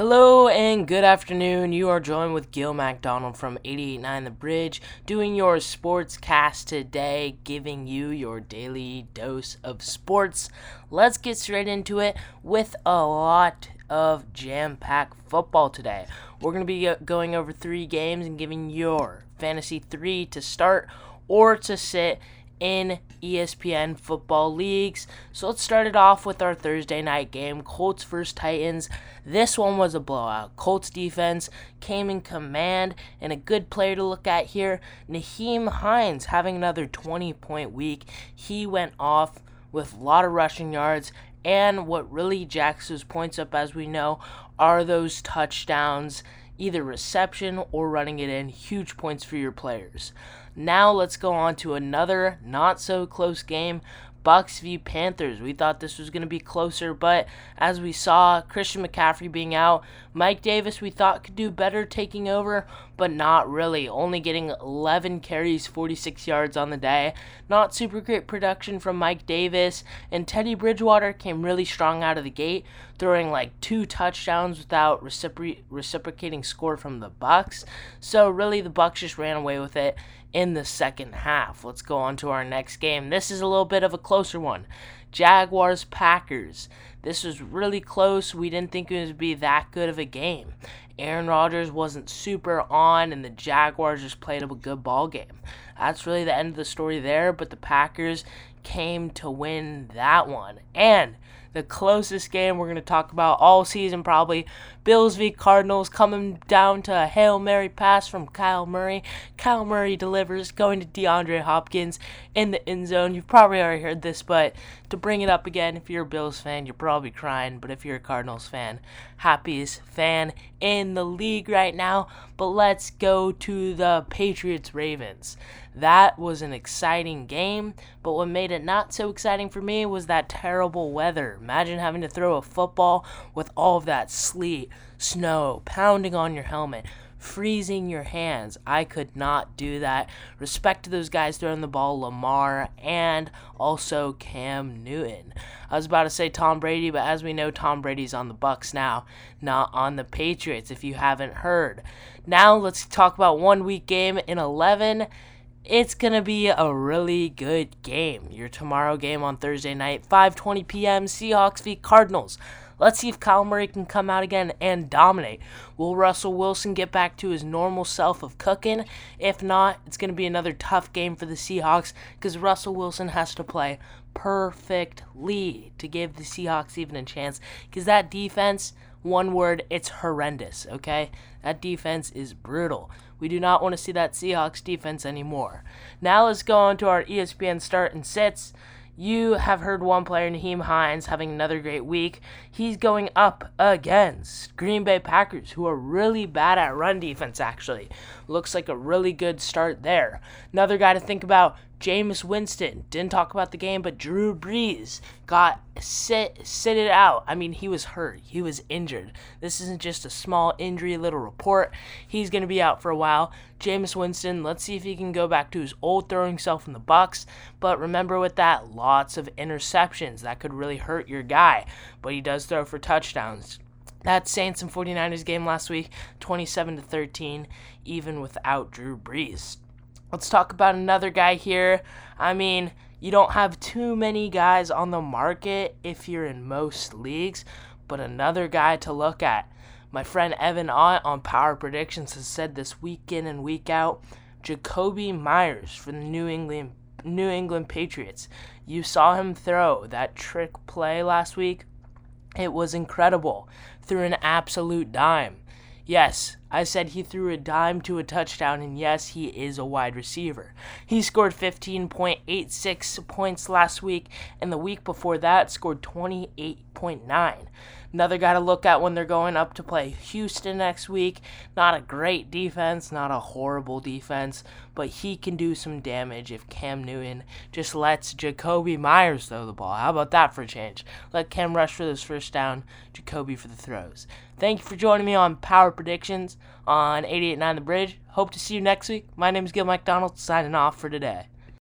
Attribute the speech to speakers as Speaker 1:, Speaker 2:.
Speaker 1: Hello and good afternoon. You are joined with Gil MacDonald from 889 The Bridge, doing your sports cast today, giving you your daily dose of sports. Let's get straight into it with a lot of jam packed football today. We're going to be uh, going over three games and giving your fantasy three to start or to sit in ESPN football leagues. So let's start it off with our Thursday night game Colts vs. Titans. This one was a blowout. Colts defense came in command, and a good player to look at here Nyheim Hines having another 20 point week. He went off with a lot of rushing yards. And what really jacks those points up, as we know, are those touchdowns, either reception or running it in. Huge points for your players. Now let's go on to another not so close game. Bucks v Panthers. We thought this was going to be closer, but as we saw, Christian McCaffrey being out, Mike Davis we thought could do better taking over, but not really. Only getting 11 carries, 46 yards on the day. Not super great production from Mike Davis, and Teddy Bridgewater came really strong out of the gate, throwing like two touchdowns without recipro- reciprocating score from the Bucks. So really the Bucks just ran away with it in the second half. Let's go on to our next game. This is a little bit of a closer one. Jaguars Packers. This was really close. We didn't think it would be that good of a game. Aaron Rodgers wasn't super on, and the Jaguars just played a good ball game. That's really the end of the story there, but the Packers came to win that one. And the closest game we're going to talk about all season, probably. Bills v. Cardinals coming down to a Hail Mary pass from Kyle Murray. Kyle Murray delivers, going to DeAndre Hopkins in the end zone. You've probably already heard this, but to bring it up again, if you're a Bills fan, you're probably crying. But if you're a Cardinals fan, happiest fan in the league right now. But let's go to the Patriots Ravens. That was an exciting game, but what made it not so exciting for me was that terrible weather. Imagine having to throw a football with all of that sleet, snow pounding on your helmet, freezing your hands. I could not do that. Respect to those guys throwing the ball, Lamar and also Cam Newton. I was about to say Tom Brady, but as we know, Tom Brady's on the Bucks now, not on the Patriots. If you haven't heard, now let's talk about one week game in 11 it's going to be a really good game. Your tomorrow game on Thursday night, 5:20 p.m. Seahawks v Cardinals. Let's see if Kyle Murray can come out again and dominate. Will Russell Wilson get back to his normal self of cooking? If not, it's going to be another tough game for the Seahawks because Russell Wilson has to play perfectly to give the Seahawks even a chance because that defense, one word, it's horrendous, okay? That defense is brutal. We do not want to see that Seahawks defense anymore. Now let's go on to our ESPN start and sits. You have heard one player, Nyheim Hines, having another great week. He's going up against Green Bay Packers, who are really bad at run defense, actually. Looks like a really good start there. Another guy to think about, Jameis Winston. Didn't talk about the game, but Drew Brees got sit sitted out. I mean, he was hurt. He was injured. This isn't just a small injury, little report. He's going to be out for a while. Jameis Winston, let's see if he can go back to his old throwing self in the Bucks. But remember with that, lots of interceptions. That could really hurt your guy. But he does throw for touchdowns. That Saints and 49ers game last week, 27 to 13, even without Drew Brees. Let's talk about another guy here. I mean, you don't have too many guys on the market if you're in most leagues, but another guy to look at. My friend Evan Ott on Power Predictions has said this week in and week out. Jakobi Meyers for the New England New England Patriots. You saw him throw that trick play last week. It was incredible. Threw an absolute dime. Yes, I said he threw a dime to a touchdown, and yes, he is a wide receiver. He scored 15.86 points last week, and the week before that, scored 28.9. Another guy to look at when they're going up to play Houston next week. Not a great defense, not a horrible defense, but he can do some damage if Cam Newton just lets Jakobi Meyers throw the ball. How about that for a change? Let Cam rush for this first down, Jakobi for the throws. Thank you for joining me on Power Predictions on 889 The Bridge. Hope to see you next week. My name is Gil McDonald, signing off for today.